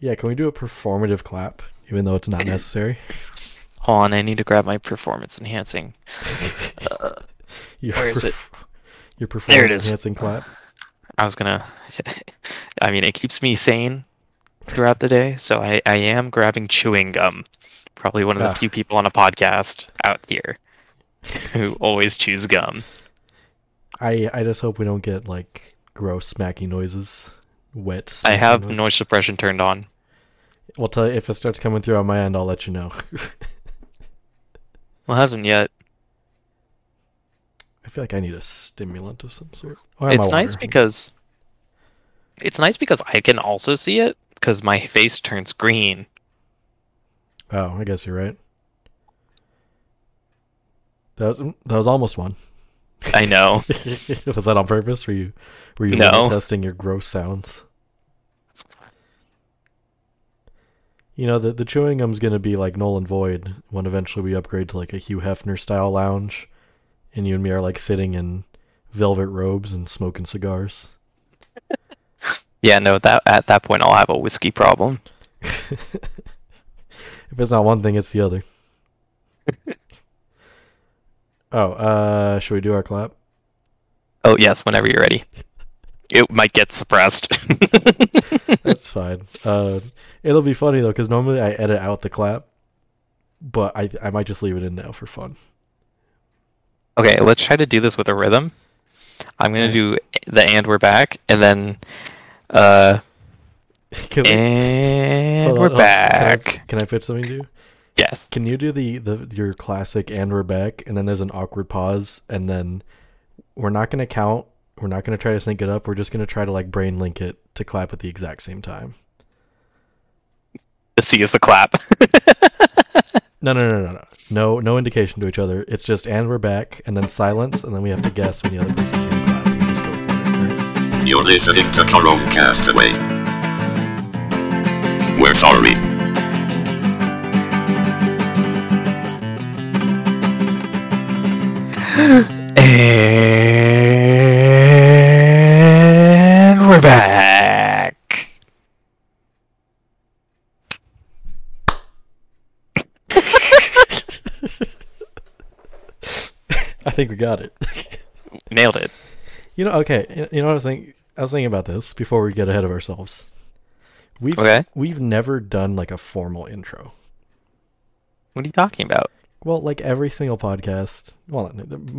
Yeah, can we do a performative clap, even though it's not necessary? Hold on, I need to grab my performance enhancing. Uh, Your Where is it? Your performance is. enhancing clap. I was gonna. I mean, it keeps me sane throughout the day, so I, I am grabbing chewing gum. Probably one of the Ah. few people on a podcast out here who always chews gum. I I just hope we don't get like gross smacking noises, wet. I have noises. noise suppression turned on. We'll tell you if it starts coming through on my end. I'll let you know. Well, it hasn't yet. I feel like I need a stimulant of some sort. Or am It's nice because it's nice because I can also see it because my face turns green. Oh, I guess you're right. That was that was almost one. I know. was that on purpose? Were you were you No. testing your gross sounds? You know the the chewing gum's gonna be like null and void when eventually we upgrade to like a Hugh Hefner style lounge, and you and me are like sitting in velvet robes and smoking cigars. yeah, no. That at that point I'll have a whiskey problem. if it's not one thing, it's the other. Oh, uh, should we do our clap? Oh yes, whenever you're ready. It might get suppressed. That's fine. Uh, it'll be funny though, because normally I edit out the clap, but I I might just leave it in now for fun. okay, let's try to do this with a rhythm. I'm gonna do the and we're back, and then uh, Can we- and on, we're on. Can I- back. Can I, pitch something to you? Yes. Can you do the, the your classic and we're back, and then there's an awkward pause, and then we're not gonna count. We're not gonna try to sync it up. We're just gonna try to like brain link it to clap at the exact same time. The C is the clap. No, no, no, no, no. No, no indication to each other. It's just and we're back, and then silence, and then we have to guess when the other person's gonna clap. and just go for it, right? You're listening to Chrome Castaway. We're sorry. And we're back. I think we got it. Nailed it. You know, okay. You know what I was thinking? I was thinking about this before we get ahead of ourselves. We've Okay. we've never done like a formal intro. What are you talking about? Well, like every single podcast, well,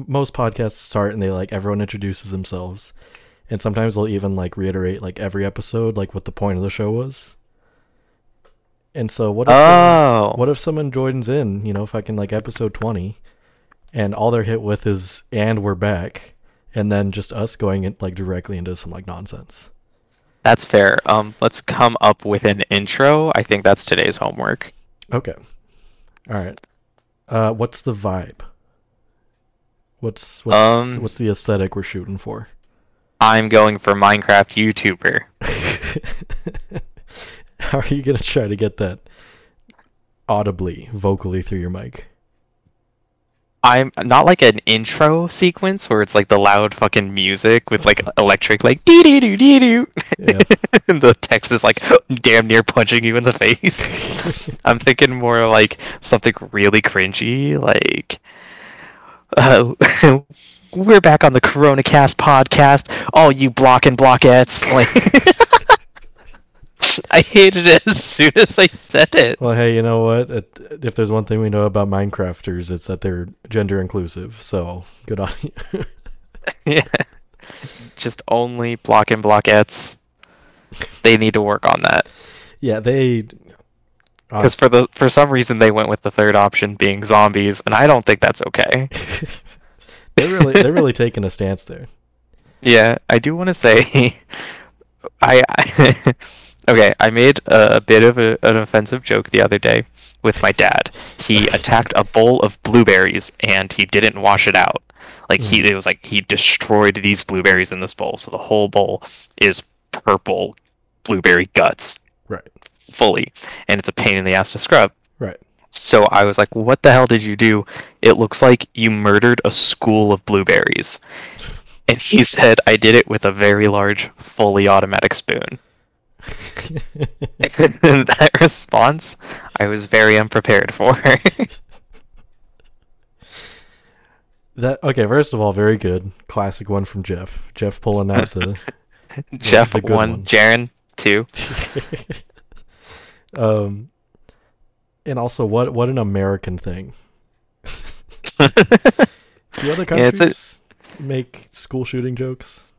most podcasts start and they like everyone introduces themselves, and sometimes they'll even like reiterate like every episode, like what the point of the show was. And so, what if someone, Oh, what if someone joins in? You know, fucking like episode twenty, and all they're hit with is "and we're back," and then just us going in, like directly into some like nonsense. that's fair. Um, let's come up with an intro. I think that's today's homework. Okay. All right. Uh, what's the vibe? What's what's Um, what's the aesthetic we're shooting for? I'm going for Minecraft YouTuber. How are you gonna try to get that audibly, vocally through your mic? I'm not like an intro sequence where it's like the loud fucking music with like electric like dee dee doo dee doo. And the text is like damn near punching you in the face. I'm thinking more like something really cringy, like uh, we're back on the Corona Cast podcast. All you block and blockettes, like I hated it as soon as I said it. Well, hey, you know what? It, if there's one thing we know about Minecrafters, it's that they're gender inclusive. So good on you. yeah. Just only block and blockettes. They need to work on that. yeah, they. Uh, because for the for some reason they went with the third option being zombies, and I don't think that's okay. they're really they're really taking a stance there. Yeah, I do want to say, I, I okay, I made a, bit of a, an offensive joke the other day with my dad. He attacked a bowl of blueberries and he didn't wash it out. Like he, mm. it was like he destroyed these blueberries in this bowl, so the whole bowl is purple blueberry guts Right. fully, and it's a pain in the ass to scrub. Right. So I was like, "What the hell did you do? It looks like you murdered a school of blueberries." And he said, "I did it with a very large, fully automatic spoon." that response, I was very unprepared for. That okay. First of all, very good, classic one from Jeff. Jeff pulling out the. Jeff the one, ones. Jaren two. um, and also, what what an American thing. Do other Yeah, a- countries make school shooting jokes?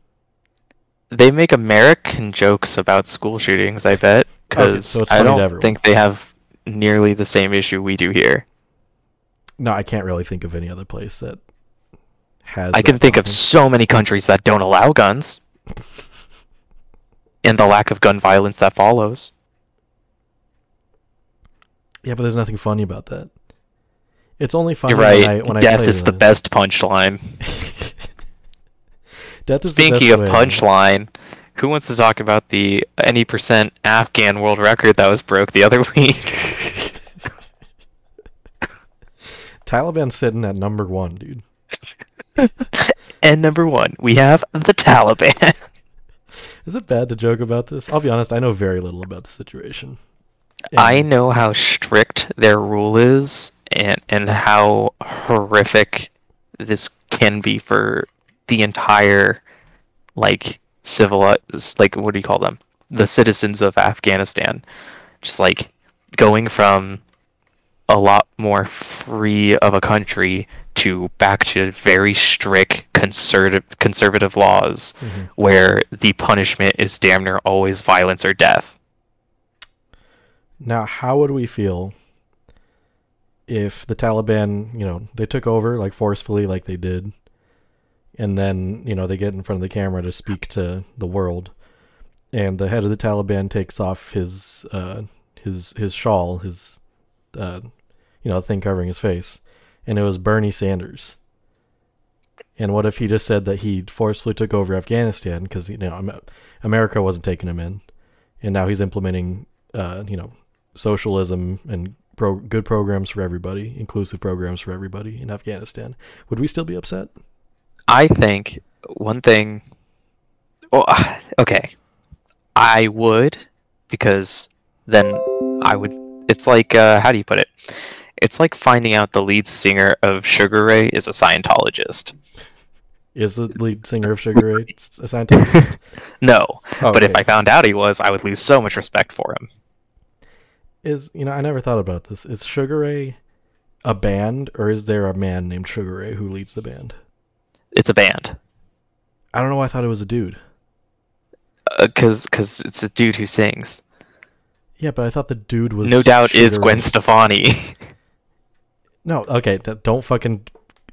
They make American jokes about school shootings. I bet Okay, because so I don't think they have nearly the same issue we do here. No, I can't really think of any other place that has. I can think of so many countries that don't allow guns, and the lack of gun violence that follows. Yeah, but there's nothing funny about that. It's only funny You're right. when I when Death is the best punchline. Death is the Speaking of punchline, who wants to talk about the any percent Afghan world record that was broke the other week? Taliban sitting at number one, dude. and number one, we have the Taliban. Is it bad to joke about this? I'll be honest, I know very little about the situation. I know how strict their rule is and and how horrific this can be for the entire like civil like what do you call them? The citizens of Afghanistan. Just like going from a lot more free of a country to back to very strict conservative conservative laws Mhm. where the punishment is damn near always violence or death. Now, how would we feel if the Taliban, you know, they took over like forcefully, like they did, and then you know they get in front of the camera to speak to the world, and the head of the Taliban takes off his uh, his his shawl, his uh, you know thing covering his face, and it was Bernie Sanders. And what if he just said that he forcefully took over Afghanistan because you know America wasn't taking him in, and now he's implementing uh, you know socialism and pro- good programs for everybody, inclusive programs for everybody in Afghanistan. Would we still be upset? I think one thing. Well, okay, I would because then I would. It's like uh, how do you put it? It's like finding out the lead singer of Sugar Ray is a Scientologist. Is the lead singer of Sugar Ray a Scientologist? No, but if I found out he was, I would lose so much respect for him. is you know I never thought about this. Is Sugar Ray a band or is there a man named Sugar Ray who leads the band? It's a band, I don't know. why I thought it was a dude. Uh, because because it's a dude who sings. Yeah, but I thought the dude was No doubt is Gwen Stefani. No, okay, don't fucking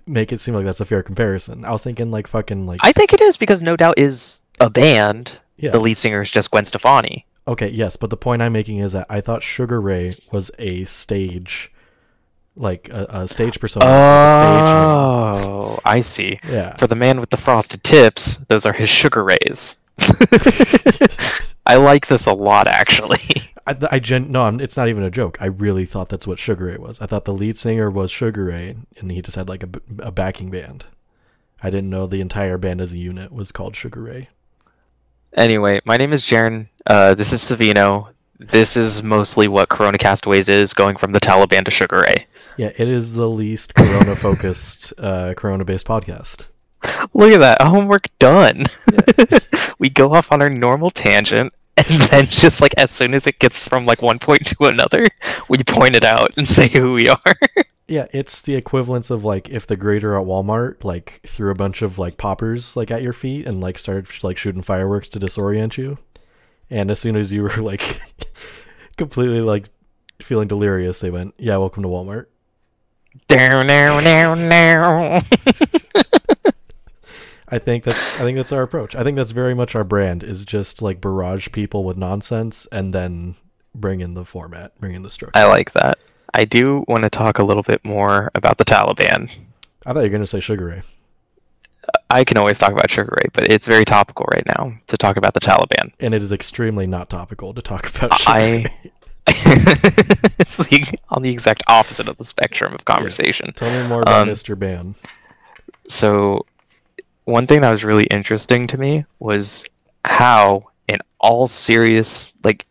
make it seem like that's a fair comparison. I was thinking like fucking like I think it is because No Doubt is a band. yes. The lead singer is just Gwen Stefani. Okay, yes, but the point I'm making is that I thought Sugar Ray was a stage, like a, a stage persona. like stage Oh, I see. yeah. For the man with the frosted tips, those are his sugar rays. I like this a lot, actually. I, I gen no, I'm, it's not even a joke. I really thought that's what Sugar Ray was. I thought the lead singer was Sugar Ray, and he just had like a, a backing band. I didn't know the entire band as a unit was called Sugar Ray. Anyway, my name is Jaren. Uh, this is Savino. This is mostly what Corona Castaways is, going from the Taliban to Sugar Ray. Yeah, it is the least Corona focused, uh, Corona based podcast. Look at that, homework done. we go off on our normal tangent, and then just like as soon as it gets from like one point to another, we point it out and say who we are. Yeah, it's the equivalence of like if the grader at Walmart like threw a bunch of like poppers like at your feet and like started like shooting fireworks to disorient you. And as soon as you were like completely like feeling delirious, they went, "Yeah, welcome to Walmart." Down, down, down, down. I think that's I think that's our approach. I think that's very much our brand is just like barrage people with nonsense and then bring in the format, bring in the structure. I like that. I do want to talk a little bit more about the Taliban. I thought you were gonna say Sugar Ray. I can always talk about Sugar Ray, but it's very topical right now to talk about the Taliban. And it is extremely not topical to talk about Sugar I- Ray. it's the, on the exact opposite of the spectrum of conversation. Tell me more about Um, Mr. Ban. So, one thing that was really interesting to me was how in all serious like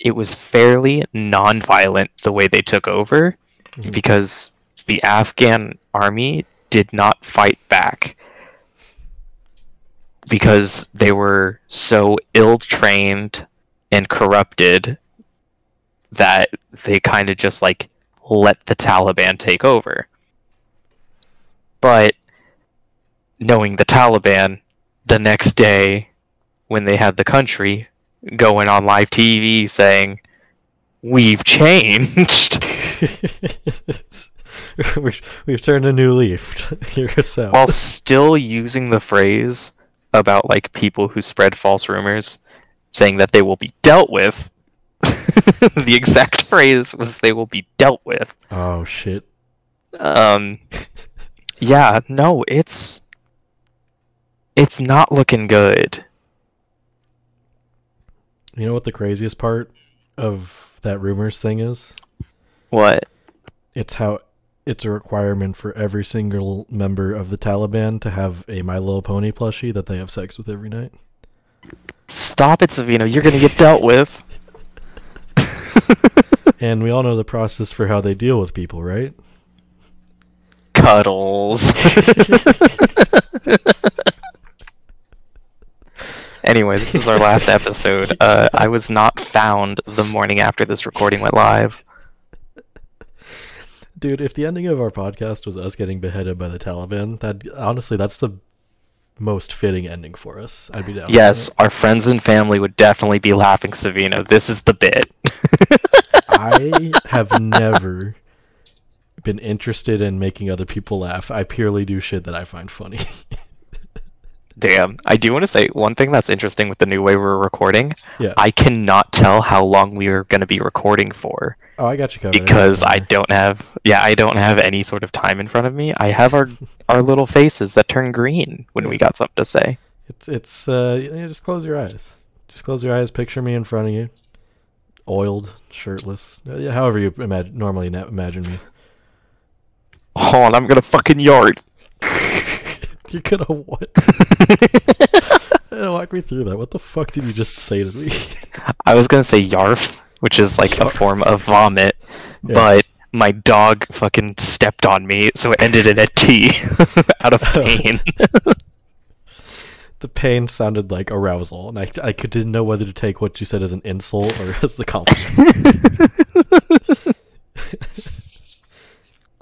it was fairly non-violent the way they took over Mhm. because the Afghan army did not fight back because they were so ill-trained and corrupted that they kind of just like let the Taliban take over. But knowing the Taliban, the next day when they had the country going on live TV saying, We've changed. we've, we've turned a new leaf. Hear us out. while still using the phrase about like people who spread false rumors saying that they will be dealt with. the exact phrase was they will be dealt with. oh shit. Um yeah, no, it's it's not looking good. You know what the craziest part of that rumors thing is? What? It's how it's a requirement for every single member of the Taliban to have a My Little Pony plushie that they have sex with every night. Stop it, Savino. You're going to get dealt with. And we all know the process for how they deal with people, right? Cuddles. anyway, this is our last episode. Uh, I was not found the morning after this recording went live. Dude, if the ending of our podcast was us getting beheaded by the Taliban, that honestly that's the most fitting ending for us. I'd be down. Yes, our friends and family would definitely be laughing, Savino. This is the bit. I have never been interested in making other people laugh. I purely do shit that I find funny. Damn. I do want to say one thing that's interesting with the new way we're recording. yeah. I cannot tell how long we are going to be recording for oh, I got you covered. because I don't have yeah, I don't have any sort of time in front of me. I have our our little faces that turn green when we got something to say. It's it's uh yeah, just close your eyes. Just close your eyes. Picture me in front of you, oiled, shirtless. Uh, however you imagine normally imagine me. Oh, on, I'm gonna fucking yard. You're gonna what? Walk me through that. What the fuck did you just say to me? I was gonna say yarf, which is like a form of vomit, Yeah. but my dog fucking stepped on me, so it ended in a T out of pain. the pain sounded like arousal, and I I could, didn't know whether to take what you said as an insult or as a compliment.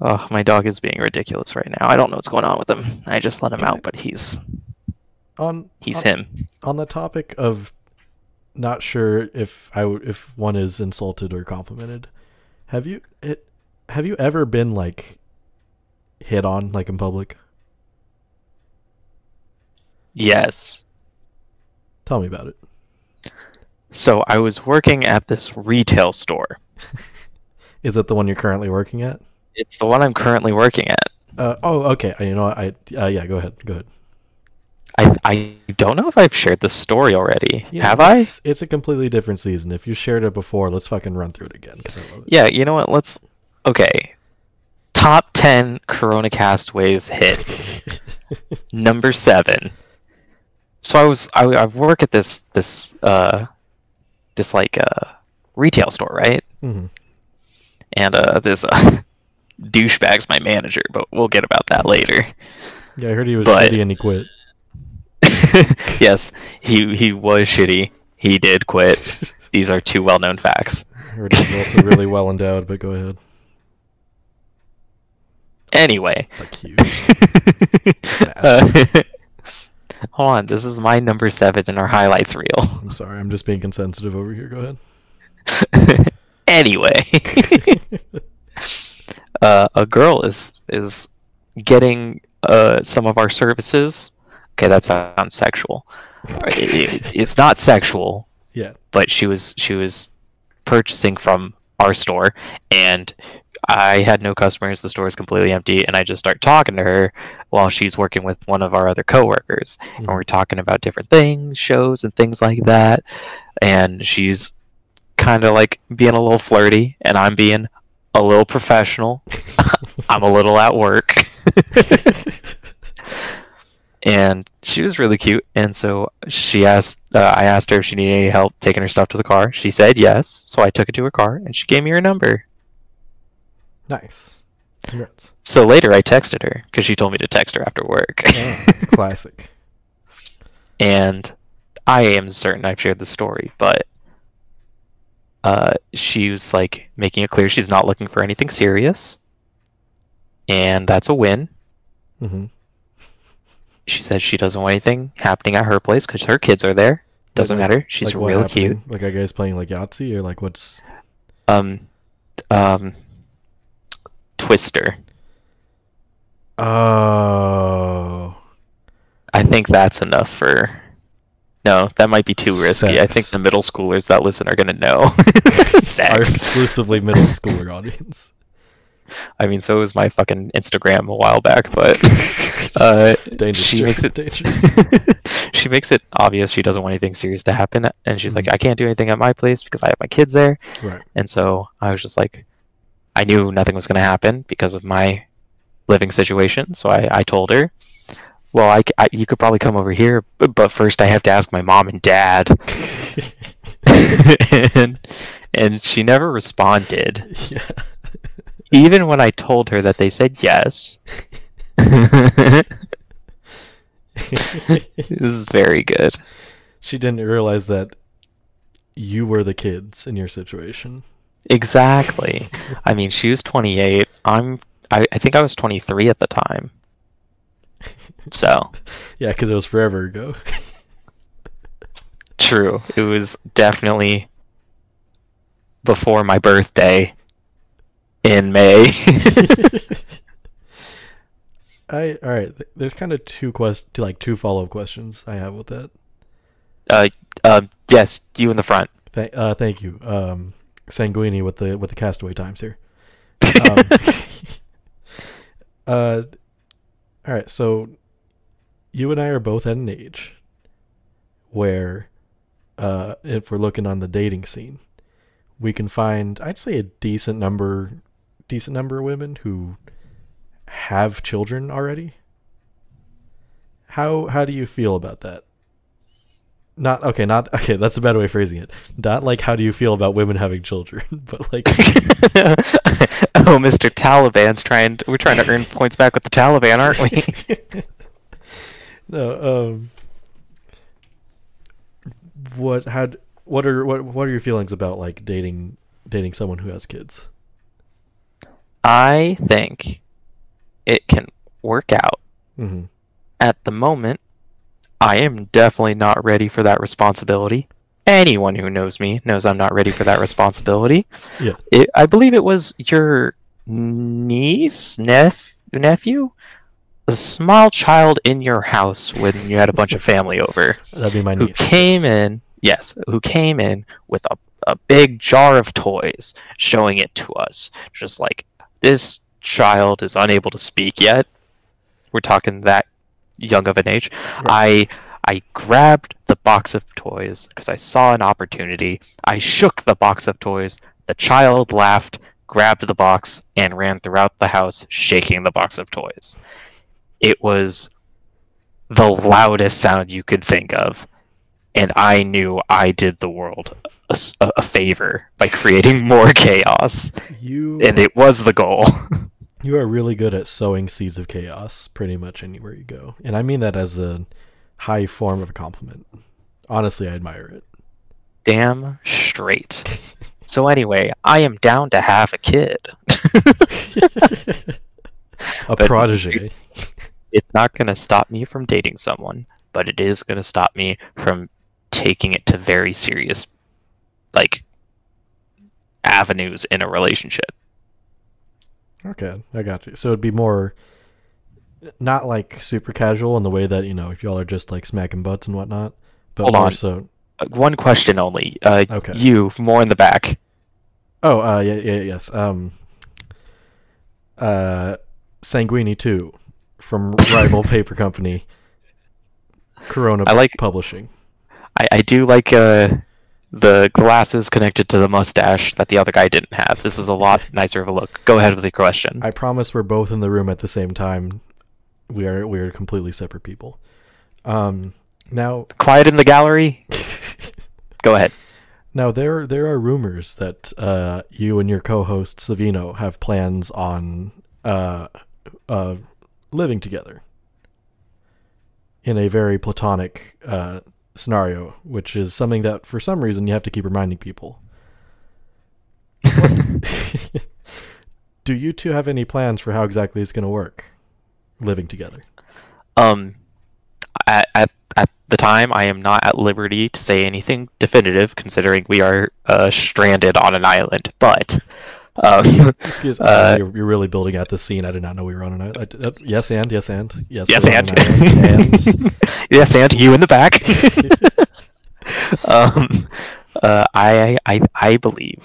oh, my dog is being ridiculous right now. I don't know what's going on with him. I just let him out, but he's on he's on, him. on the topic of not sure if I w- if one is insulted or complimented. Have you it have you ever been like hit on like in public? Yes. Tell me about it. So I was working at this retail store. Is it the one you're currently working at? It's the one I'm currently working at. Uh, oh, okay. You know, I uh, yeah. Go ahead. Go ahead. I I don't know if I've shared this story already. You know, Have I? it's, It's a completely different season. If you shared it before, let's fucking run through it again. 'cause I love it. Yeah, you know what? Let's. Okay. Top 10 Corona Castaways hits. Number 7. So I was. I, I work at this. This. Uh. This, like, uh. Retail store, right? mm-hmm. And, uh. This, uh. douchebag's my manager, but we'll get about that later. Yeah, I heard he was But- shitty and he quit. yes, he he was shitty. He did quit. These are two well-known facts. I heard he also really well endowed. But go ahead. Anyway, you. uh, hold on. This is my number seven in our highlights reel. I'm sorry. I'm just being insensitive over here. Go ahead. anyway, uh, a girl is is getting uh, some of our services. Okay, that sounds sexual. It- it- it's not sexual. Yeah. but she was she was purchasing from our store and I had no customers, the store is completely empty, and I just start talking to her while she's working with one of our other coworkers. And Mhm. we're talking about different things, shows and things like that. And she's kind of like being a little flirty, and I'm being a little professional. I'm a little at work. and she was really cute and so she asked uh, I asked her if she needed any help taking her stuff to the car. She said yes, so I took it to her car, and she gave me her number. Nice. Congrats. So later, I texted her because she told me to text her after work. Oh, classic. and I am certain I've shared the story, but uh, she was like making it clear she's not looking for anything serious, and that's a win. hmm She says she doesn't want anything happening at her place because her kids are there. Doesn't Like- matter. She's like what really cute. Like, are guys playing like Yahtzee or like what's? Um, um, Twister. Oh, I think that's enough for. No, that might be too risky. I think the middle schoolers that listen are gonna know. our exclusively middle schooler audience. I mean, so was my fucking Instagram a while back, but uh, Dangerous. she makes it dangerous. she makes it obvious she doesn't want anything serious to happen, and she's like, Mhm. "I can't do anything at my place because I have my kids there." Right. And so I was just like, I knew nothing was going to happen because of my living situation. So I, I told her, well, I, I- you could probably come over here, but, but first I have to ask my mom and dad. and, and she never responded, yeah. even when I told her that they said yes. this is very good. she didn't realize that you were the kids in your situation. Exactly. I mean, she was 28. I'm. I, I think I was 23 at the time. So Yeah, because it was forever ago. true. It was definitely before my birthday in May. I all right. There's kind of two quest, two, like two follow up questions I have with that. uh, uh, yes, you in the front. Th- uh, thank you, um, Sanguini with the with the castaway times here. Um, uh, all right. So you and I are both at an age where, uh, if we're looking on the dating scene, we can find I'd say a decent number, decent number of women who have children already. How how do you feel about that? Not okay, not okay. That's a bad way of phrasing it. Not like how do you feel about women having children, but like oh, Mr. Taliban's trying. we're trying to earn points back with the Taliban, aren't we? no. Um, what had what are what what are your feelings about like dating dating someone who has kids? I think it can work out. hmm At the moment, I am definitely not ready for that responsibility. Anyone who knows me knows I'm not ready for that responsibility. Yeah. It, I believe it was your niece, neph- nephew, a small child in your house when you had a bunch of family over That'd be my niece. who came in yes who came in with a, a big jar of toys showing it to us just like this child is unable to speak yet we're talking that young of an age i i grabbed the box of toys because i saw an opportunity. I shook the box of toys. The child laughed grabbed the box and ran throughout the house shaking the box of toys. It was the loudest sound you could think of and I knew I did the world a favor by creating more chaos, You and it was the goal. you are really good at sowing seeds of chaos pretty much anywhere you go, and I mean that as a high form of a compliment. Honestly, I admire it. Damn straight. So anyway, I am down to have a kid. a But- protege. It's not going to stop me from dating someone, but it is going to stop me from taking it to very serious, like, avenues in a relationship. Okay, I got you. So it'd be more not like super casual in the way that you know if y'all are just like smacking butts and whatnot, but Hold more on. so. Uh, One question only. Uh, Okay. You, more in the back. Oh, uh, yeah, yeah, yes. Um, uh, Sanguini two from rival paper company, Corona I like- Publishing. I, I do like uh, the glasses connected to the mustache that the other guy didn't have. This is a lot nicer of a look. Go ahead with the question. I promise we're both in the room at the same time. We are we are completely separate people. Um, Now, Quiet in the gallery. Go ahead. now there there are rumors that uh, you and your co-host Savino have plans on uh, uh, living together in a very platonic uh, scenario, which is something that for some reason you have to keep reminding people. Do you two have any plans for how exactly it's going to work living together? Um, at, at at the time, I am not at liberty to say anything definitive, considering we are uh, stranded on an island. But um, Excuse me, Uh, you're, you're really building out this scene. I did not know we were on an island. I- uh, yes, and yes, and yes, yes, and, an and yes, and you in the back. um, uh, I I I believe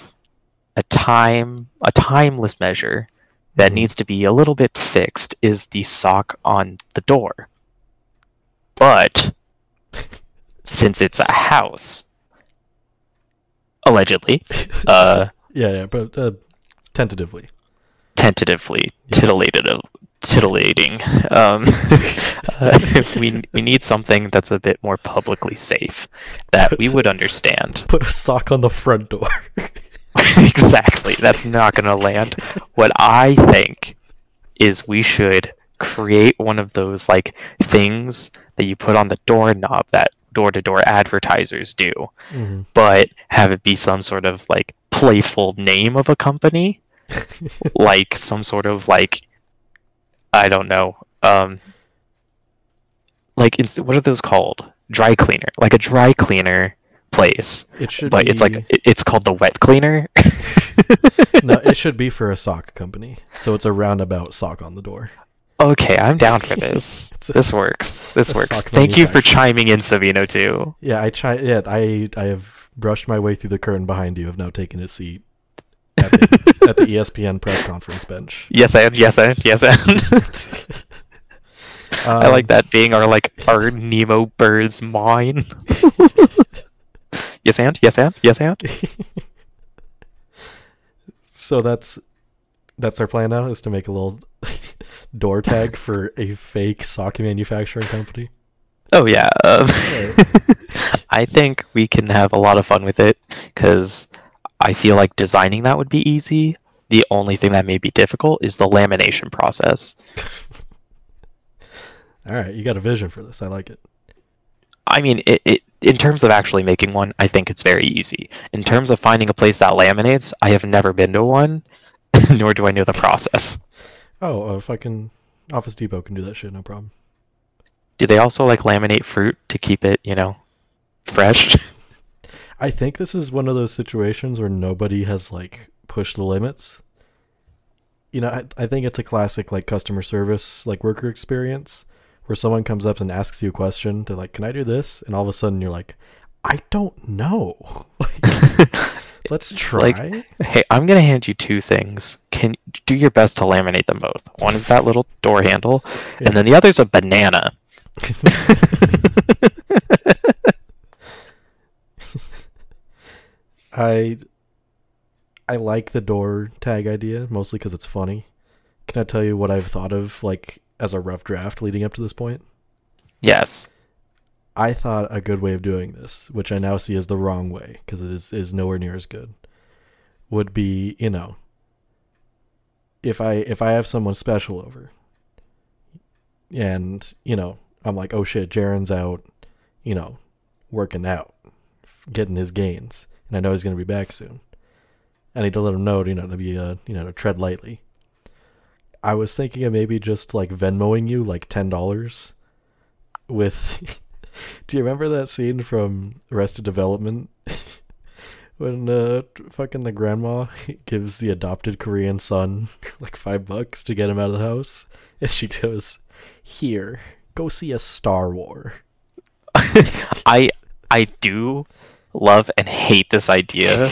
a time a timeless measure that Mhm. needs to be a little bit fixed is the sock on the door. But since it's a house, allegedly, uh, yeah, yeah, but uh, tentatively. tentatively Yes. titillated titillating um, uh, we we need something that's a bit more publicly safe that we would understand Put a sock on the front door. exactly that's not going to land what i think is we should create one of those like things that you put on the doorknob that door-to-door advertisers do Mhm. but have it be some sort of like playful name of a company like some sort of like I don't know um like what are those called dry cleaner like a dry cleaner place It should but be, it's like it- it's called the wet cleaner no, it should be for a sock company. So it's a roundabout sock on the door. okay I'm down for this a- this works this works thank you for chiming in Savino too Yeah, I try. Yeah, I I have brushed my way through the curtain behind you. Have now taken a seat at the, at the ESPN press conference bench. yes and yes and yes and I like Um, that being our like our Nemo bird's mine. yes and yes and yes and. So that's that's our plan now is to make a little door tag for a fake sock manufacturing company. Oh yeah. Um, Alright. I think we can have a lot of fun with it because I feel like designing that would be easy. The only thing that may be difficult is the lamination process. All right, you got a vision for this. I like it. I mean, it, it in terms of actually making one, I think it's very easy. In terms of finding a place that laminates, I have never been to one, nor do I know the process. Oh, uh, fucking Office Depot can do that shit, no problem. Do they also like laminate fruit to keep it, you know, fresh? I think this is one of those situations where nobody has like pushed the limits. You know, I, I think it's a classic like customer service like worker experience where someone comes up and asks you a question. They're like, "Can I do this?" And all of a sudden you're like, "I don't know." Like, let's try. like- Hey, I'm gonna hand you two things. Can do your best to laminate them both. One is that little door handle, Yeah. and then the other's a banana. I I like the door tag idea mostly because it's funny. Can I tell you what I've thought of like as a rough draft leading up to this point? yes. I thought a good way of doing this, which I now see as the wrong way because it is is nowhere near as good, would be you know. If I if I have someone special over, and you know I'm like oh shit Jaren's out, you know, working out, getting his gains, and I know he's gonna be back soon. I need to let him know, you know, to be uh you know to tread lightly. I was thinking of maybe just like Venmoing you like ten dollars with do you remember that scene from Arrested Development when uh fucking the grandma gives the adopted Korean son like 5 bucks to get him out of the house and she goes here go see a Star War I I do love and hate this idea.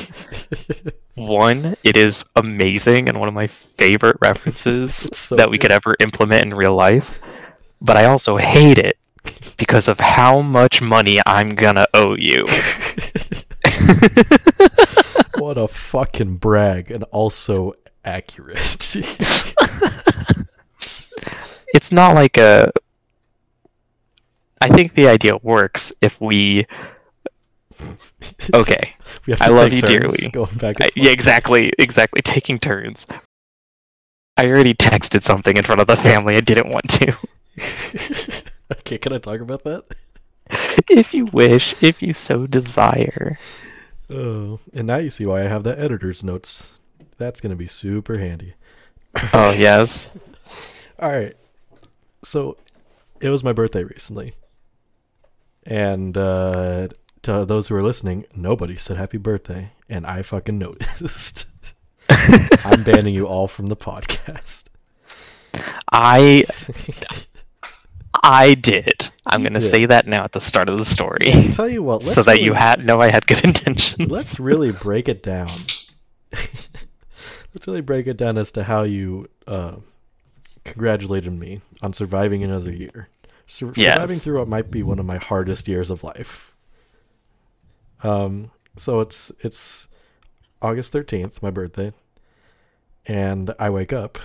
One, it is amazing and one of my favorite references so that we good. could ever implement in real life. But I also hate it because of how much money I'm gonna owe you. what a fucking brag and also accurate it's not like a I think the idea works if we. Okay. We have I to love you turns dearly. Going back. I- yeah, exactly, exactly. Taking turns. I already texted something in front of the family I didn't want to. okay, can I talk about that? if you wish, if you so desire. Oh, and now you see why I have the editor's notes. That's gonna be super handy. Oh yes. All right. So, it was my birthday recently, and uh, to those who are listening, nobody said happy birthday, and I fucking noticed. I'm banning you all from the podcast. I I did. I'm gonna did. say that now at the start of the story, Tell you what, let's so that you had know I had good intentions. let's really break it down. let's really break it down as to how you uh, congratulated me on surviving another year. Sur- Yes. Surviving through what might be one of my hardest years of life. Um, so it's it's August thirteenth, my birthday, and I wake up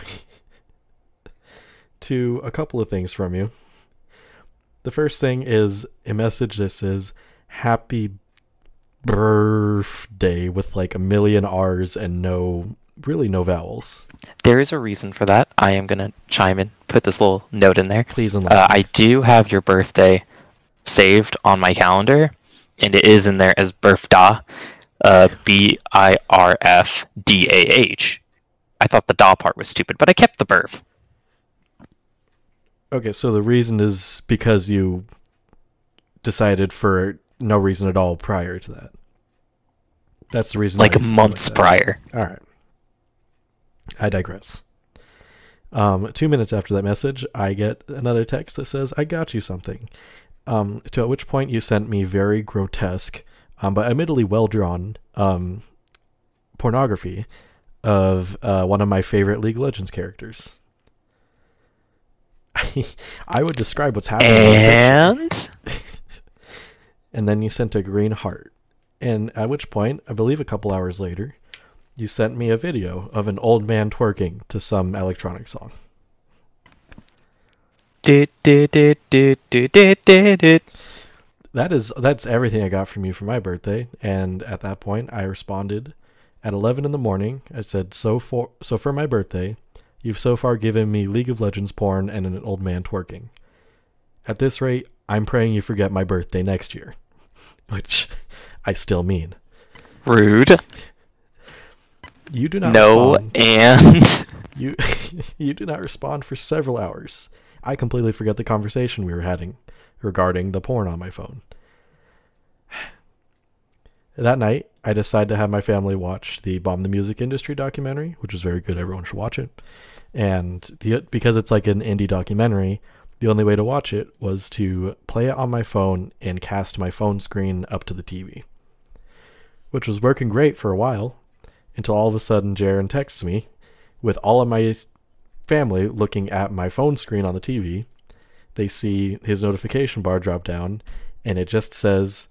to a couple of things from you. The first thing is a message that says "Happy birthday" with like a million R's and no, really no vowels. There is a reason for that. I am gonna chime in, put this little note in there. Please enlighten. Uh, I do have your birthday saved on my calendar, and it is in there as birthda, uh, B I R F D A H. I thought the da part was stupid, but I kept the birth. Okay, so the reason is because you decided for no reason at all prior to that. That's the reason. like months that. prior. All right. I digress. Um, two minutes after that message, I get another text that says, "I got you something." Um, to at which point you sent me very grotesque, um, but admittedly well drawn, um, pornography of uh, one of my favorite League of Legends characters. I would describe what's happening. in the picture. And and then you sent a green heart. And at which point, I believe a couple hours later, you sent me a video of an old man twerking to some electronic song. Did, did, did, did, did, did, did, did. That is that's everything I got from you for my birthday. And at that point, I responded at 11 in the morning. I said, "So for so for my birthday, you've so far given me League of Legends porn and an old man twerking. At this rate, I'm praying you forget my birthday next year." Which I still mean. Rude. You do not No, respond. and You you do not respond for several hours. I completely forget the conversation we were having regarding the porn on my phone. That night, I decided to have my family watch the Bomb the Music Industry documentary, which is very good. Everyone should watch it. And the because it's like an indie documentary, the only way to watch it was to play it on my phone and cast my phone screen up to the TV, which was working great for a while until all of a sudden Jaren texts me with all of my family looking at my phone screen on the TV. They see his notification bar drop down, and it just says,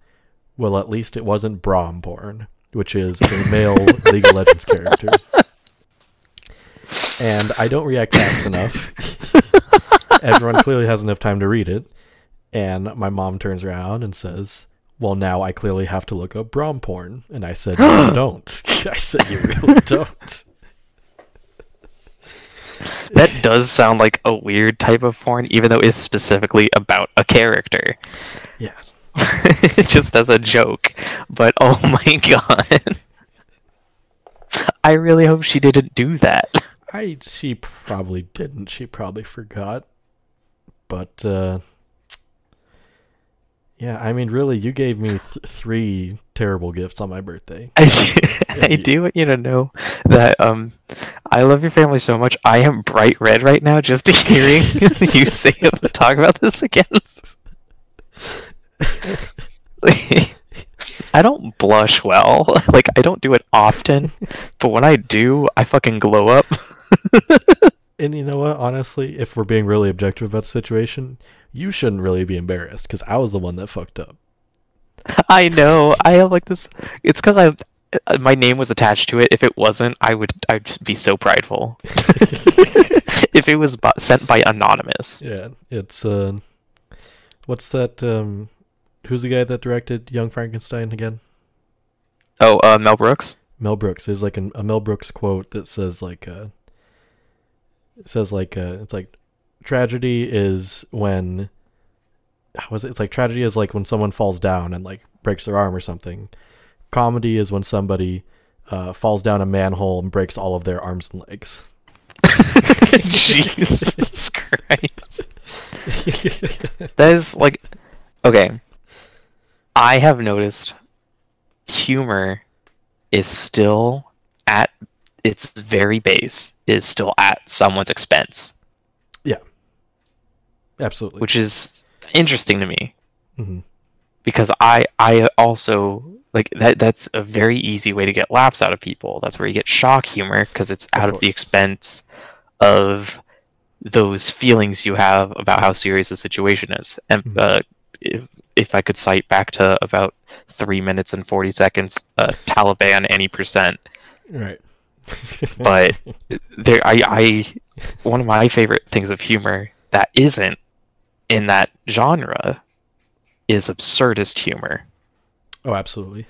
"Well, at least it wasn't Braum porn, which is a male League of Legends character. And I don't react fast enough. Everyone clearly has enough time to read it, and my mom turns around and says, "Well, now I clearly have to look up Braum porn," and I said, "No, you don't." I said, "You really don't." That does sound like a weird type of porn, even though it's specifically about a character. Yeah. Just as a joke. But oh my god. I really hope she didn't do that. I she probably didn't. She probably forgot. But uh yeah, I mean really you gave me th- 3 terrible gifts on my birthday. I do, I do want you to know that um I love your family so much. I am bright red right now just hearing you say it, talk about this again. I don't blush well. Like I don't do it often, but when I do, I fucking glow up. And you know what? Honestly, if we're being really objective about the situation, you shouldn't really be embarrassed cuz I was the one that fucked up. I know. I have like this. It's because I uh, my name was attached to it. If it wasn't, I would I'd just be so prideful. if it was bu- sent by anonymous. Yeah, it's uh What's that? Um, who's the guy that directed Young Frankenstein again? Oh, uh, Mel Brooks. Mel Brooks is like an, a Mel Brooks quote that says like uh, it says like uh, it's like tragedy is when how was it? It's like tragedy is like when someone falls down and like breaks their arm or something. Comedy is when somebody uh, falls down a manhole and breaks all of their arms and legs. Jesus Christ. That is like okay. I have noticed humor is still at its very base is still at someone's expense, Absolutely. which is interesting to me hmm because I I also like that that's a very easy way to get laughs out of people. That's where you get shock humor because it's Of out of the expense of those feelings you have about how serious the situation is. And Mhm. uh, if if I could cite back to about three minutes and forty seconds, uh, Taliban any percent. Right. But there, I I one of my favorite things of humor that isn't in that genre is absurdist humor. oh, absolutely.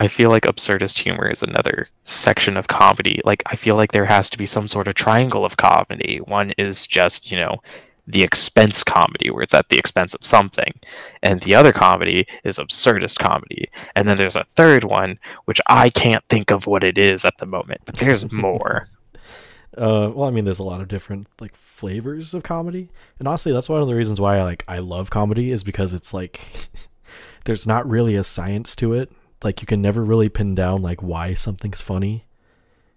I feel like absurdist humor is another section of comedy. Like I feel like there has to be some sort of triangle of comedy. One is just, you know, the expense comedy where it's at the expense of something. And the other comedy is absurdist comedy. And then there's a third one which I can't think of what it is at the moment, but there's more. Uh, well, I mean, there's a lot of different like flavors of comedy, and honestly, that's one of the reasons why I like I love comedy is because it's like there's not really a science to it. Like you can never really pin down like why something's funny.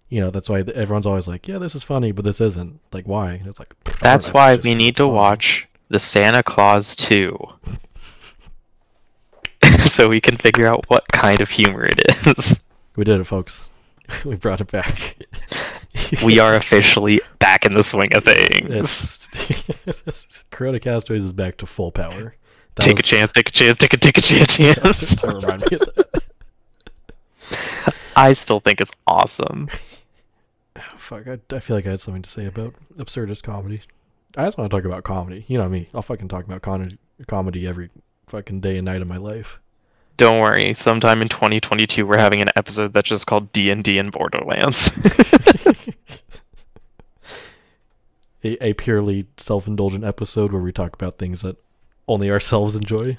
You know, that's why everyone's always like, "Yeah, this is funny, but this isn't." Like, why? And it's like "I know, That's why we need to funny." watch the Santa Clause 2. so we can figure out what kind of humor it is. We did it, folks. we brought it back. we are officially back in the swing of things. It's Corona Castaways is back to full power. That take a chance, take a chance, take a take a chance, chance. to remind me of that. I still think it's awesome. Oh, fuck, I, I feel like I had something to say about absurdist comedy. I just want to talk about comedy. You know me. I'll fucking talk about con- comedy every fucking day and night of my life. Don't worry, sometime in 2022 we're having an episode that's just called D&D in Borderlands. A, a purely self-indulgent episode where we talk about things that only ourselves enjoy.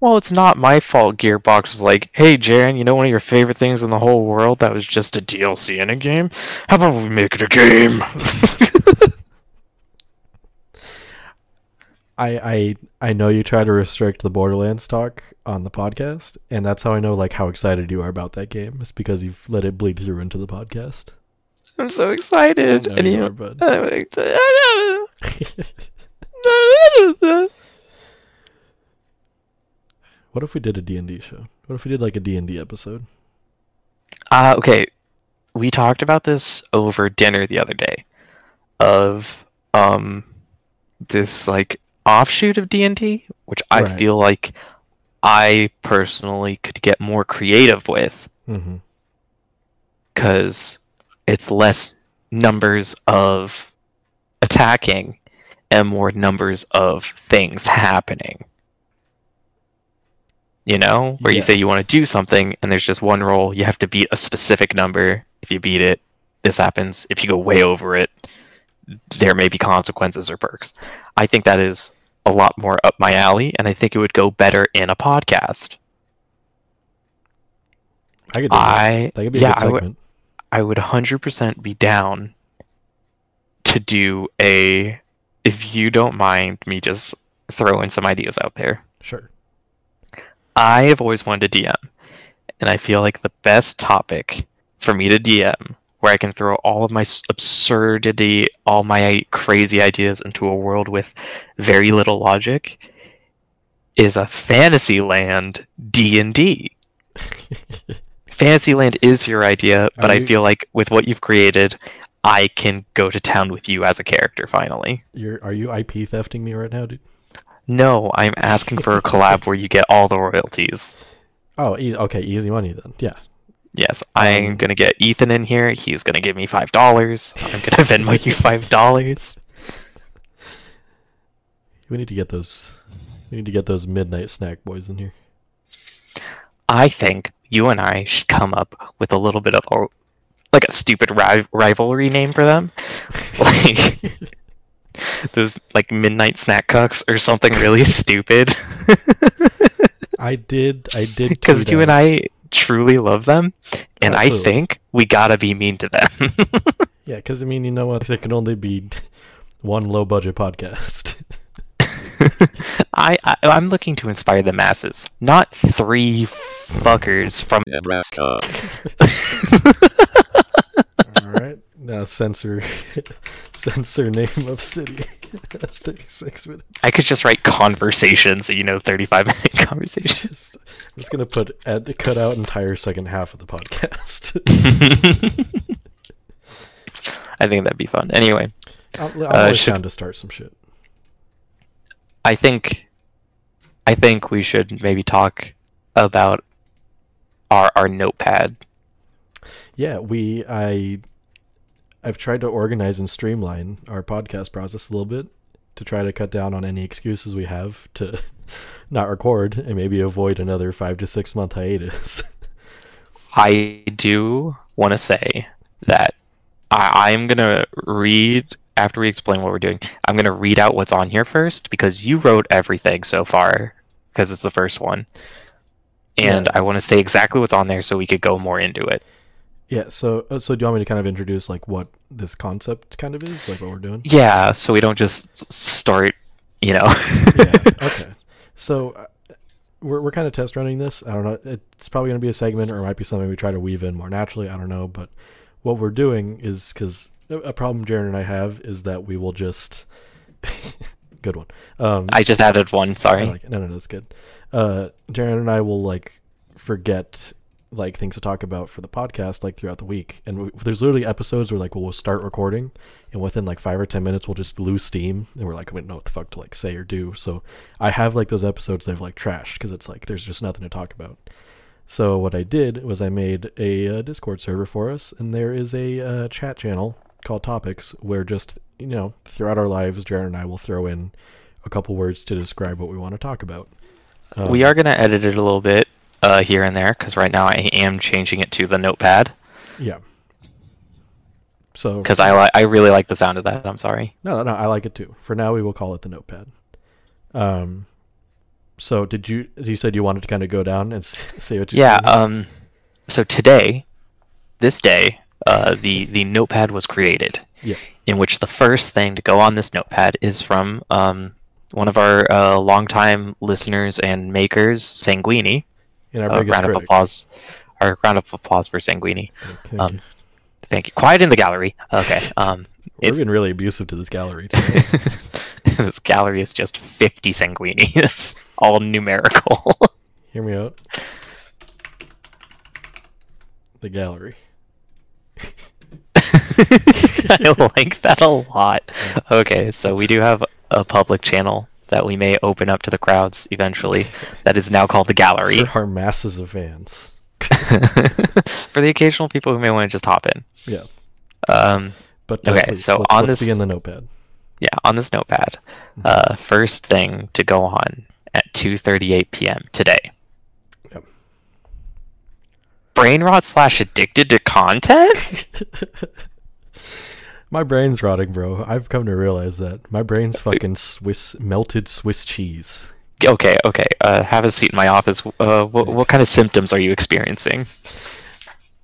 well, it's not my fault Gearbox was like, "Hey Jaren, you know one of your favorite things in the whole world that was just a DLC in a game? How about we make it a game?" I, I I know you try to restrict the Borderlands talk on the podcast, and that's how I know like how excited you are about that game. It's because you've let it bleed through into the podcast. I'm so excited. And you you are, bud. What if we did a D&D show? What if we did like a D&D episode? Uh, okay, we talked about this over dinner the other day, of um, this like offshoot of D and D, which I Right. feel like I personally could get more creative with, Mm-hmm. because it's less numbers of attacking and more numbers of things happening. You know, where you say you want to do something and there's just one roll, you have to beat a specific number. If you beat it, this happens. If you go way over it, there may be consequences or perks. I think that is a lot more up my alley, and I think it would go better in a podcast. I could. Do that. I That could yeah, I would. I would 100% be down to do a if you don't mind me just throwing some ideas out there. Sure. I have always wanted to DM, and I feel like the best topic for me to DM, where I can throw all of my absurdity, all my crazy ideas into a world with very little logic, is a Fantasyland D and D. Fantasyland is your idea, but Are I feel like with what you've created, I can go to town with you as a character finally. You're are you IP thefting me right now, dude? No, I'm asking for a collab where you get all the royalties. Oh, e- okay, easy money then. Yeah. Yes, I'm Um, gonna get Ethan in here. He's gonna give me five dollars. I'm gonna Venmo you five dollars. We need to get those. We need to get those midnight snack boys in here. I think you and I should come up with a little bit of a, like a stupid ri- rivalry name for them, like those like midnight snack cucks or something really stupid. I did. I did. Because you and I truly love them, and I think we gotta be mean to them. Yeah, because I mean, you know what? There can only be one low budget podcast. I, I I'm looking to inspire the masses, not three fuckers from. Nebraska. Now censor, censor name of city. Thirty-six minutes. I could just write conversations, you know, 35 minute conversations. Just, I'm just gonna put ed, cut out entire second half of the podcast. I think that'd be fun. Anyway, I'm, I'm Uh, should- down to start some shit. I think I think we should maybe talk about our our notepad. Yeah, we I I've tried to organize and streamline our podcast process a little bit to try to cut down on any excuses we have to not record and maybe avoid another five to six month hiatus. I do want to say that I, I'm gonna read after we explain what we're doing. I'm gonna read out what's on here first because you wrote everything so far because it's the first one, and Yeah. I want to say exactly what's on there so we could go more into it. Yeah, so uh, so do you want me to kind of introduce like what this concept kind of is, like what we're doing? Yeah, so we don't just start, you know. yeah. Okay. So uh, we're we're kind of test running this. I don't know. It's probably going to be a segment, or it might be something we try to weave in more naturally. I don't know. But what we're doing is because a problem Jaren and I have is that we will just good one. Um, I just added one. Sorry. like. No, no, no, that's good. Uh, Jaren and I will like forget like things to talk about for the podcast like throughout the week, and we, there's literally episodes where like we'll start recording, and within like five or ten minutes we'll just lose steam, and we're like we don't know what the fuck to like say or do. So I have like those episodes that I've like trashed because it's like there's just nothing to talk about. So what I did was I made a uh, Discord server for us, and there is a uh, chat channel called Topics where just you know throughout our lives, Jaren and I will throw in a couple words to describe what we want to talk about. we Um, are gonna edit it a little bit uh, here and there because right now I am changing it to the notepad Yeah. So because I li- I really like the sound of that. I'm sorry. no, no, no, I like it too. For now, we will call it the Notepad. Um. So did you? You said you wanted to kind of go down and s- say what you Yeah. Um. So today, this day, uh, the the notepad was created. Yeah. In which the first thing to go on this notepad is from um one of our uh, longtime listeners and makers, Sanguini. In our A biggest round of applause. Our round of applause for Sanguini. Thank um, you. Thank you. Quiet in the gallery. Okay. Um. We're it's- being really abusive to this gallery. This gallery is just 50 sanguini. It's all numerical. Hear me out. The gallery. I like that a lot. Okay, so we do have a public channel that we may open up to the crowds eventually that is now called the gallery For our masses of fans. for the occasional people who may want to just hop in. Yeah. Um, But uh, Okay, please, so let's, on let's this- begin the Notepad. yeah, on this notepad, Mm-hmm. uh, first thing to go on at 2:38 p.m. today. Yep. Brain rot slash addicted to content. My brain's rotting, bro. I've come to realize that my brain's fucking Swiss melted Swiss cheese. Okay, okay. Uh, have a seat in my office. Uh, what, what kind of symptoms are you experiencing?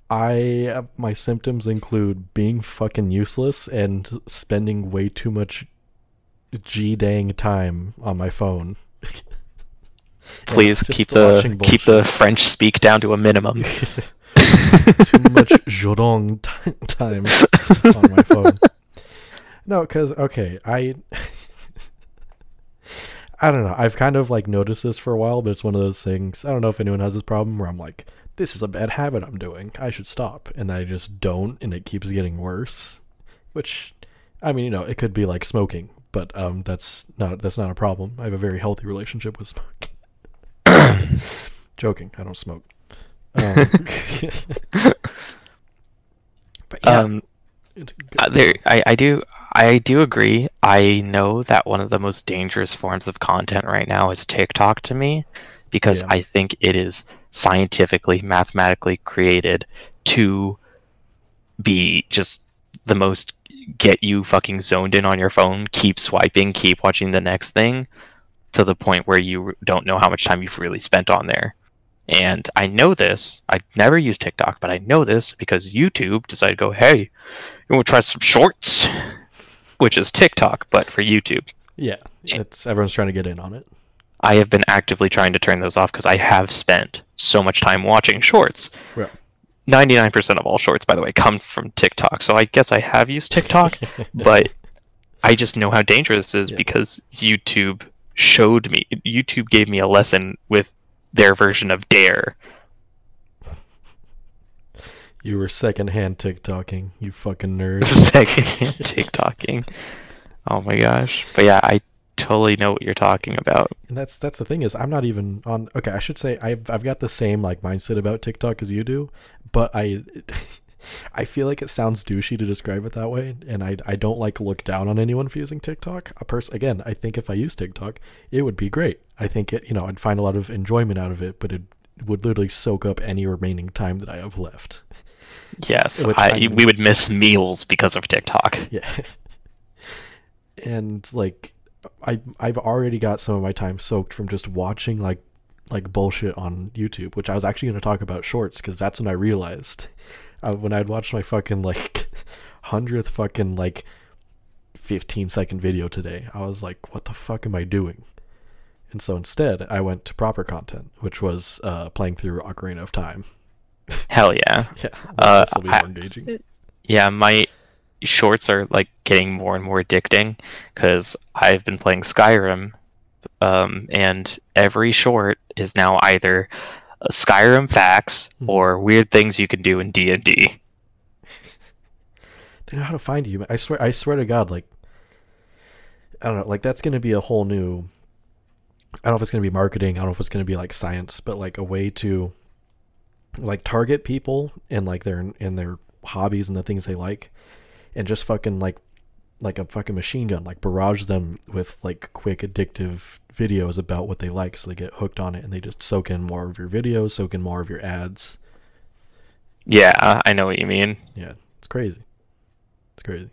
I my symptoms include being fucking useless and spending way too much g dang time on my phone. Please keep the keep the French speak down to a minimum. too much jodong t- time on my phone. No, because okay, I I don't know. I've kind of like noticed this for a while, but it's one of those things. I don't know if anyone has this problem where I'm like, this is a bad habit I'm doing. I should stop, and I just don't, and it keeps getting worse. Which, I mean, you know, it could be like smoking, but um, that's not that's not a problem. I have a very healthy relationship with smoking. Joking, I don't smoke. Um, but yeah, Um, uh, there, I, I do I do agree. I know that one of the most dangerous forms of content right now is TikTok to me because Yeah. I think it is scientifically, mathematically created to be just the most get you fucking zoned in on your phone, keep swiping, keep watching the next thing to the point where you don't know how much time you've really spent on there. And I know this. I never use TikTok, but I know this because YouTube decided to go, hey, you want to try some shorts? Which is TikTok, but for YouTube. Yeah, it's everyone's trying to get in on it. I have been actively trying to turn those off because I have spent so much time watching shorts. Right. 99% of all shorts, by the way, come from TikTok. So I guess I have used TikTok, but I just know how dangerous it is Yeah. because YouTube showed me, YouTube gave me a lesson with their version of Dare. You were secondhand TikToking, you fucking nerd. Second TikToking. Oh my gosh. But yeah, I totally know what you're talking about. And that's that's the thing is I'm not even on okay, I should say I've I've got the same like mindset about TikTok as you do, but I I feel like it sounds douchey to describe it that way, and I I don't like look down on anyone for using TikTok. A person again, I think if I use TikTok, it would be great. I think it you know I'd find a lot of enjoyment out of it, but it would literally soak up any remaining time that I have left. Yes, Which I, I'm- we would miss meals because of TikTok. Yeah. and like I I've already got some of my time soaked from just watching like like bullshit on YouTube, which I was actually going to talk about shorts because that's when I realized uh, when I'd watch my fucking like hundredth fucking like 15 second video today, I was like, what the fuck am I doing? And so instead, I went to proper content, which was uh, playing through Ocarina of Time. Hell yeah. Yeah, Uh, this will be I- more engaging. Yeah, my shorts are like getting more and more addicting because I've been playing Skyrim, um, and every short is now either Skyrim facts Mhm. or weird things you can do in D and D. They know how to find you. I swear, I swear to God, like, I don't know, like that's gonna be a whole new. I don't know if it's gonna be marketing. I don't know if it's gonna be like science, but like a way to, like, target people and like their and their hobbies and the things they like, and just fucking like, like a fucking machine gun, like barrage them with like quick addictive videos about what they like, so they get hooked on it and they just soak in more of your videos, soak in more of your ads. Yeah, uh, I know what you mean. Yeah, it's crazy. It's crazy.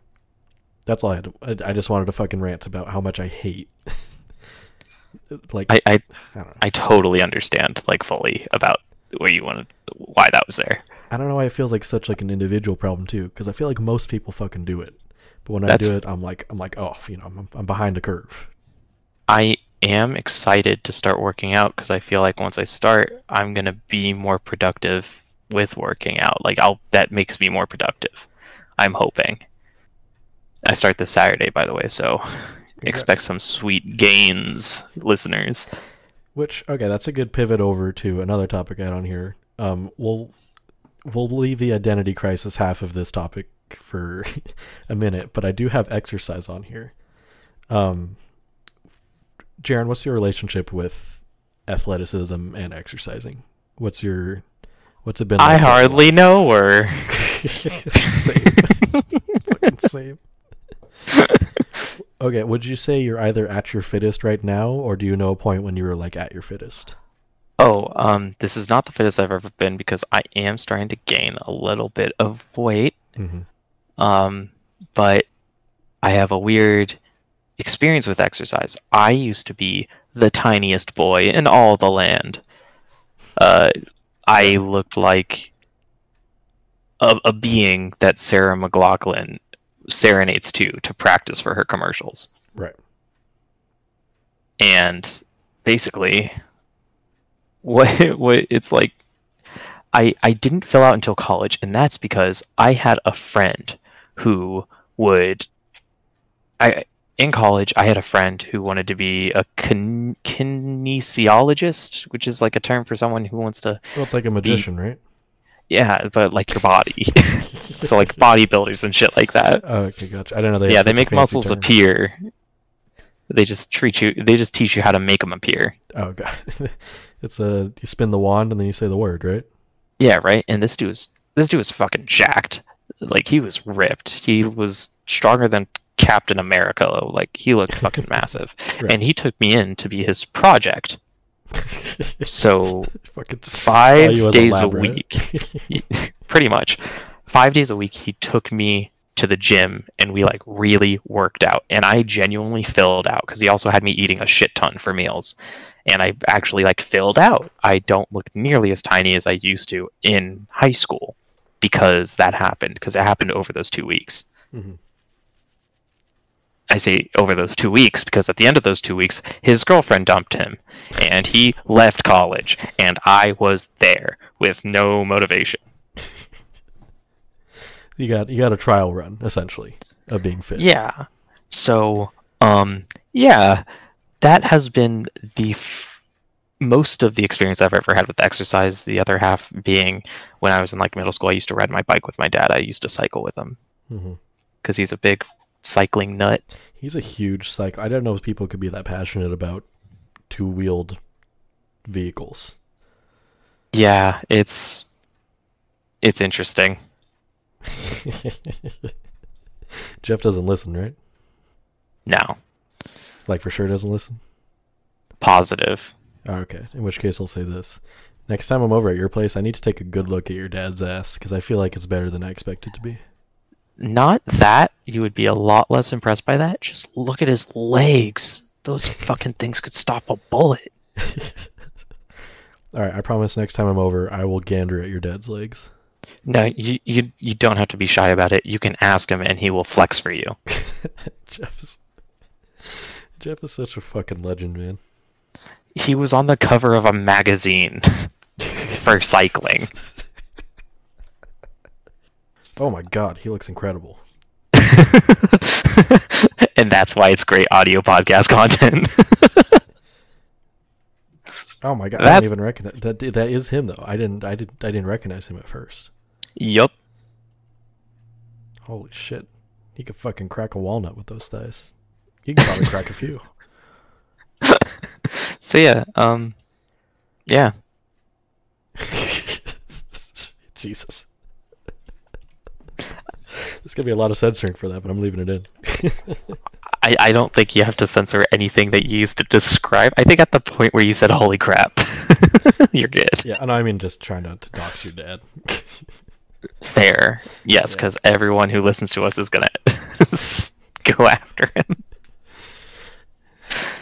That's all I had. To, I, I just wanted to fucking rant about how much I hate. like I, I, I don't know. I totally understand like fully about where you wanted why that was there. I don't know why it feels like such like an individual problem too. Because I feel like most people fucking do it, but when That's- I do it, I'm like I'm like oh you know I'm I'm behind the curve. I am excited to start working out because I feel like once I start, I'm gonna be more productive with working out. Like I'll that makes me more productive. I'm hoping. I start this Saturday, by the way, so expect some sweet gains, listeners. Which okay, that's a good pivot over to another topic I had on here. Um, we'll we'll leave the identity crisis half of this topic for a minute, but I do have exercise on here. Um, Jaren, what's your relationship with athleticism and exercising? What's your what's it been? I like your hardly know or same, fucking same. Okay, would you say you're either at your fittest right now, or do you know a point when you were like at your fittest? Oh, um, this is not the fittest I've ever been because I am starting to gain a little bit of weight. Mm-hmm. Um, but I have a weird experience with exercise. I used to be the tiniest boy in all the land. Uh, I looked like a, a being that Sarah McLachlan serenades to to practice for her commercials. Right. and basically what what it's like I I didn't fill out until college and that's because I had a friend who would I in college I had a friend who wanted to be a kin- kinesiologist which is like a term for someone who wants to Well, it's like a magician, right? yeah but like your body so like bodybuilders and shit like that Oh, okay, gotcha. I don't know they. yeah they make muscles term. appear they just treat you they just teach you how to make them appear Oh god, it's a you spin the wand and then you say the word, right? Yeah, right. And this dude was this dude was fucking jacked. Like he was ripped. He was stronger than Captain America. Like he looked fucking massive, Right. and he took me in to be his project. So five days a rat. week, pretty much five days a week, he took me to the gym, and we like really worked out. And I genuinely filled out because he also had me eating a shit ton for meals, and I actually like filled out. I don't look nearly as tiny as I used to in high school because that happened because it happened over those two weeks. Mhm. I say over those two weeks because at the end of those two weeks, his girlfriend dumped him and he left college, and I was there with no motivation. You got you got a trial run essentially of being fit. Yeah. So, um, yeah, that has been the f- most of the experience I've ever had with exercise. The other half being when I was in like middle school, I used to ride my bike with my dad. I used to cycle with him mm-hmm. because he's a big cycling nut. He's a huge cycle. I don't know if people could be that passionate about two wheeled vehicles. Yeah, it's it's interesting. Jeff doesn't listen, right? No, Like for sure doesn't listen. positive. Okay. In which case, I'll say this: next time I'm over at your place, I need to take a good look at your dad's ass because I feel like it's better than I expect it to be. Not that you would be a lot less impressed by that. Just look at his legs. Those fucking things could stop a bullet. All right, I promise next time I'm over, I will gander at your dad's legs. No, you you you don't have to be shy about it. You can ask him, and he will flex for you. Jeff is Jeff is such a fucking legend, man. He was on the cover of a magazine for cycling. Oh my god, he looks incredible. and that's why it's great audio podcast content. Oh my god, I That's- didn't even recognize that. That is him though. I didn't. I didn't. I didn't recognize him at first. yup. Holy shit, he could fucking crack a walnut with those thighs. He can probably crack a few. So yeah, um, yeah. Jesus. There's gonna be a lot of censoring for that, but I'm leaving it in. I, I don't think you have to censor anything that you used to describe. I think at the point where you said "holy crap," you're good. yeah, and I mean just trying not to dox your dad. Fair, yes, Yeah. because everyone who listens to us is gonna go after him.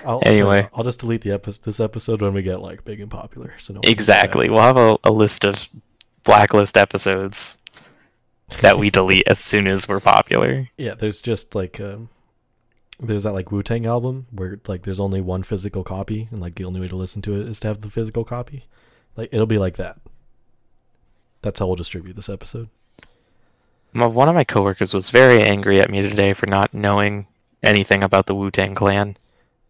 I'll, Anyway. I'll just delete the epi- this episode when we get like big and popular. So no one can get Exactly. We'll have a, a list of blacklist episodes that we delete as soon as we're popular. Yeah, there's just like um, there's that like Wu Tang album where like there's only one physical copy, and like the only way to listen to it is to have the physical copy. Like it'll be like that. That's how we'll distribute this episode. My, one of my coworkers was very angry at me today for not knowing anything about the Wu Tang Clan.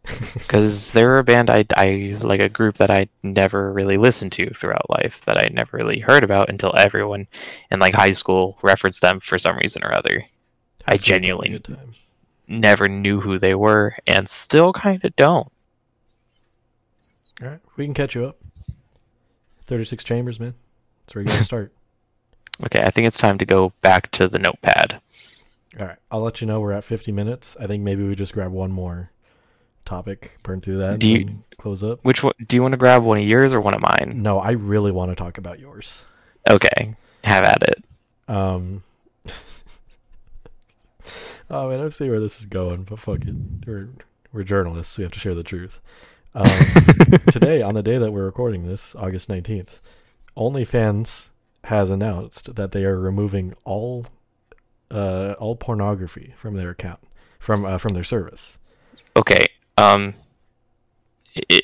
Because they're a band I, I like a group that I never really listened to throughout life that I never really heard about until everyone in like high school referenced them for some reason or other. I High genuinely- Never knew who they were and still kind of don't. All right, we can catch you up. Thirty-six chambers, man. That's where you gotta start. Okay, I think it's time to go back to the notepad. All right, I'll let you know we're at 50 minutes. I think maybe we just grab one more topic, burn through that, Do you- close up. Which one do you want to grab? One of yours or one of mine? No, I really want to talk about yours. Okay, have at it. Um. oh man, I'm seeing where this is going, but fuck it. We're we're journalists. We have to share the truth. Um, today, on the day that we're recording this, August 19th, OnlyFans has announced that they are removing all uh all pornography from their account from uh, from their service. Okay. Um.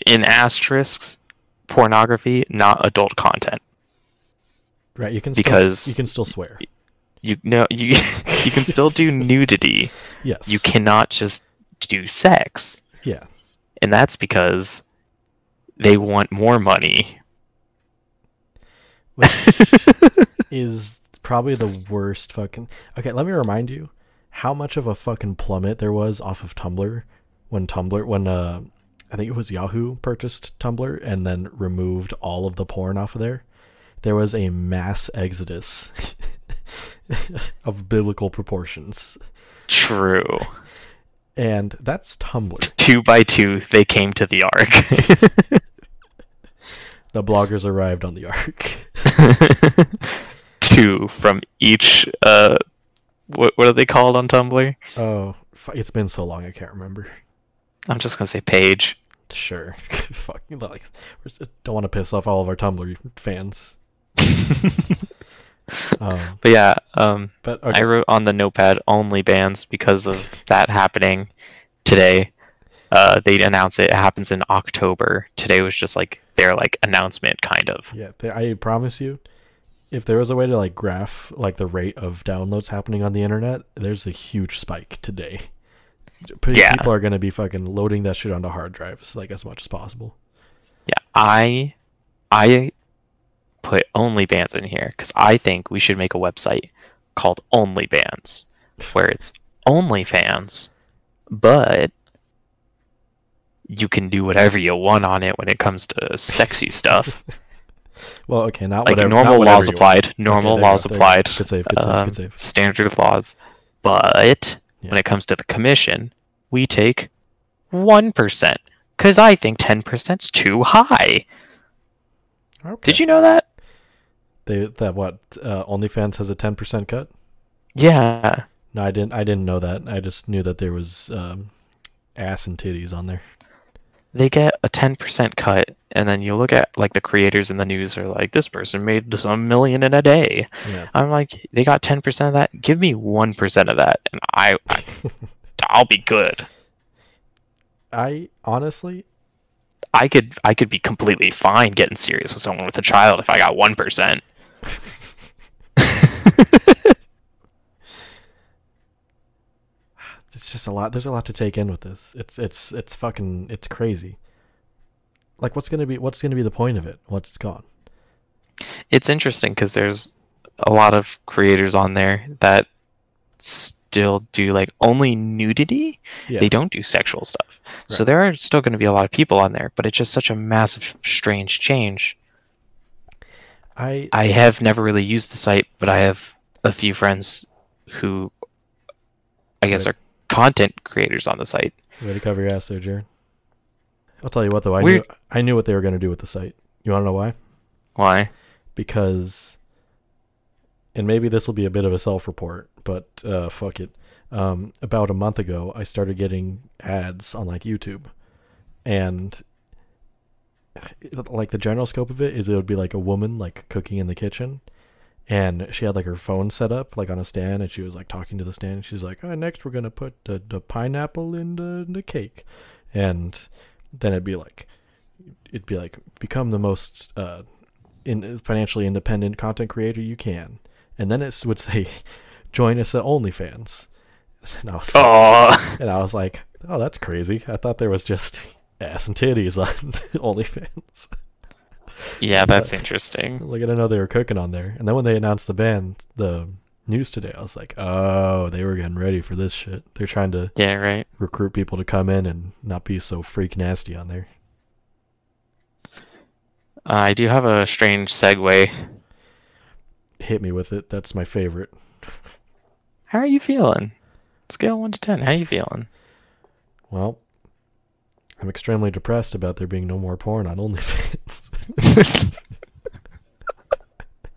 In asterisks, pornography, not adult content. Right? You can Because- still, you can still swear. You know you you can still do nudity. Yes. You cannot just do sex, Yeah. and that's because they want more money. Which is probably the worst fucking. Okay, let me remind you how much of a fucking plummet there was off of Tumblr when Tumblr when uh I think it was Yahoo purchased Tumblr and then removed all of the porn off of there. There was a mass exodus of biblical proportions True. and that's Tumblr. Two by two, they came to the ark. The bloggers arrived on the ark. two from each. Uh, what what are they called on Tumblr? Oh, it's been so long I can't remember. I'm just gonna say page. Sure, fuck. Like, don't want to piss off all of our Tumblr fans. Um, But yeah, um, but I wrote on the notepad only bands because of that happening today. Uh, they announced it. it happens in October. Today was just like their like announcement, kind of. Yeah, th- I promise you, if there was a way to like graph like the rate of downloads happening on the internet, there's a huge spike today. P- Yeah. People are gonna be fucking loading that shit onto hard drives like as much as possible. Yeah, I, I put only bands in here because I think we should make a website called Only Bands, where it's only fans, but you can do whatever you want on it when it comes to sexy stuff. Well, okay, not like whatever. normal not whatever laws want. applied. Normal you laws go, there you go. applied. Good save, good save, um, good save. Standard laws. But Yeah. when it comes to the commission, we take one percent because I think ten percent's too high. Okay. Did you know that? They that what? Uh, OnlyFans has a ten percent cut. Yeah. No, I didn't. I didn't know that. I just knew that there was um, ass and titties on there. they get a 10% cut and then you look at like the creators in the news are like this person made some million in a day Yeah. i'm like they got 10% of that give me 1% of that and i, I i'll be good I honestly, i could i could be completely fine getting serious with someone with a child if i got 1% it's just a lot. There's a lot to take in with this. It's it's it's fucking it's crazy. Like, what's gonna be what's gonna be the point of it? Once it's gone? it's interesting because there's a lot of creators on there that still do like only nudity Yeah. they don't do sexual stuff right. so there are still going to be a lot of people on there but it's just such a massive strange change I i have never really used the site but i have a few friends who i guess Right. are content creators on the site way to cover your ass there, Jared. I'll tell you what though. I Weird- knew I knew what they were gonna do with the site. You wanna know why? why because and maybe this will be a bit of a self-report but uh, fuck it um, about a month ago i started getting ads on like youtube and like the general scope of it is it would be like a woman like cooking in the kitchen and she had like her phone set up like on a stand and she was like talking to the stand and she's like oh, next we're gonna put the, the pineapple in the, the cake and then it'd be like it'd be like become the most uh, in financially independent content creator you can. And then it would say, join us at OnlyFans. And I was like, oh and I was like, oh, that's crazy. I thought there was just ass and titties on OnlyFans. yeah that's interesting I like, I didn't know they were cooking on there. And then when they announced the band, the news today, I was like, oh, they were getting ready for this shit. They're trying to yeah right recruit people to come in and not be so freak nasty on there. uh, i do have a strange segue Hit me with it. That's my favorite. how are you feeling scale 1 to 10 how are you feeling Well, I'm extremely depressed about there being no more porn on OnlyFans.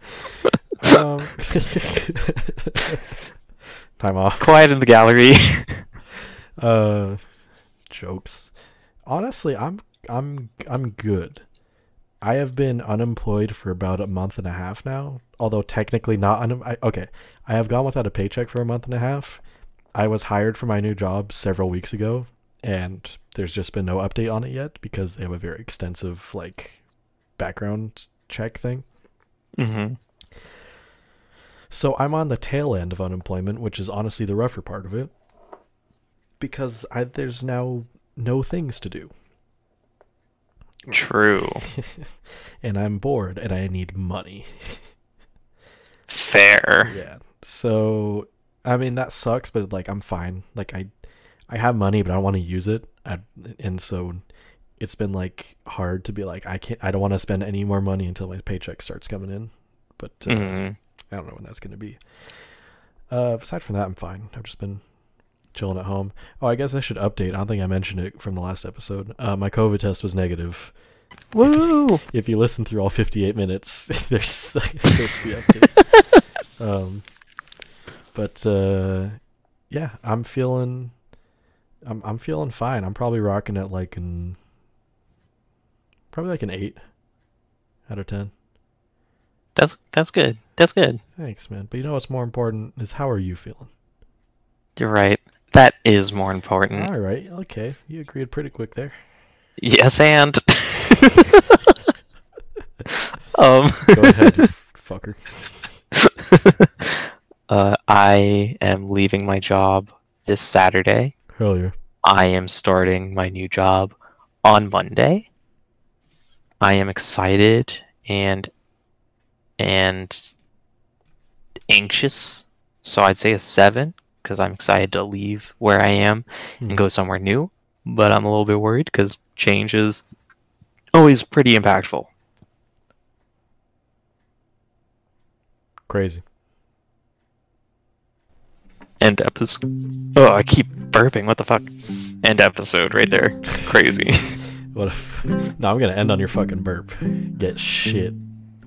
um, time off. quiet in the gallery Uh, jokes. Honestly, I'm I'm I'm good. I have been unemployed for about a month and a half now. Although technically not un- I, okay. I have gone without a paycheck for a month and a half. I was hired for my new job several weeks ago, and there's just been no update on it yet because they have a very extensive like background check thing. hmm So I'm on the tail end of unemployment, which is honestly the rougher part of it, because I, there's now no things to do, True. and I'm bored, and I need money. Fair. Yeah. So, I mean that sucks, but like I'm fine. Like I, I have money, but I don't want to use it, I, and so it's been like hard to be like I can't. I don't want to spend any more money until my paycheck starts coming in, but uh, Mhm. I don't know when that's gonna be. Uh, aside from that, I'm fine. I've just been chilling at home. Oh, I guess I should update. I don't think I mentioned it from the last episode. Uh, my COVID test was negative. Woo! If you listen through all 58 minutes, there's the, there's the update. um, but uh, yeah, I'm feeling, I'm I'm feeling fine. I'm probably rocking at like an, probably like an eight out of ten. That's that's good. That's good. Thanks, man. But you know what's more important is how are you feeling? You're right. That is more important. All right, okay, you agreed pretty quick there. Yes, and. um. Go ahead, fucker. uh, I am leaving my job this Saturday. Hell yeah. I am starting my new job on Monday. I am excited and and anxious. So I'd say a seven because I'm excited to leave where I am Hmm. and go somewhere new. But I'm a little bit worried because change is always pretty impactful. Crazy. End episode. Oh, I keep burping. What the fuck? End episode right there. Crazy. What if? No, I'm gonna end on your fucking burp. Get shit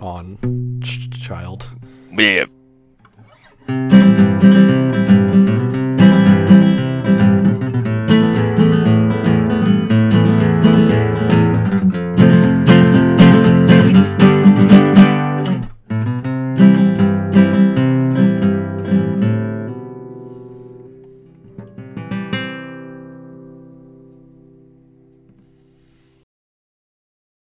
on, ch- child. yeah.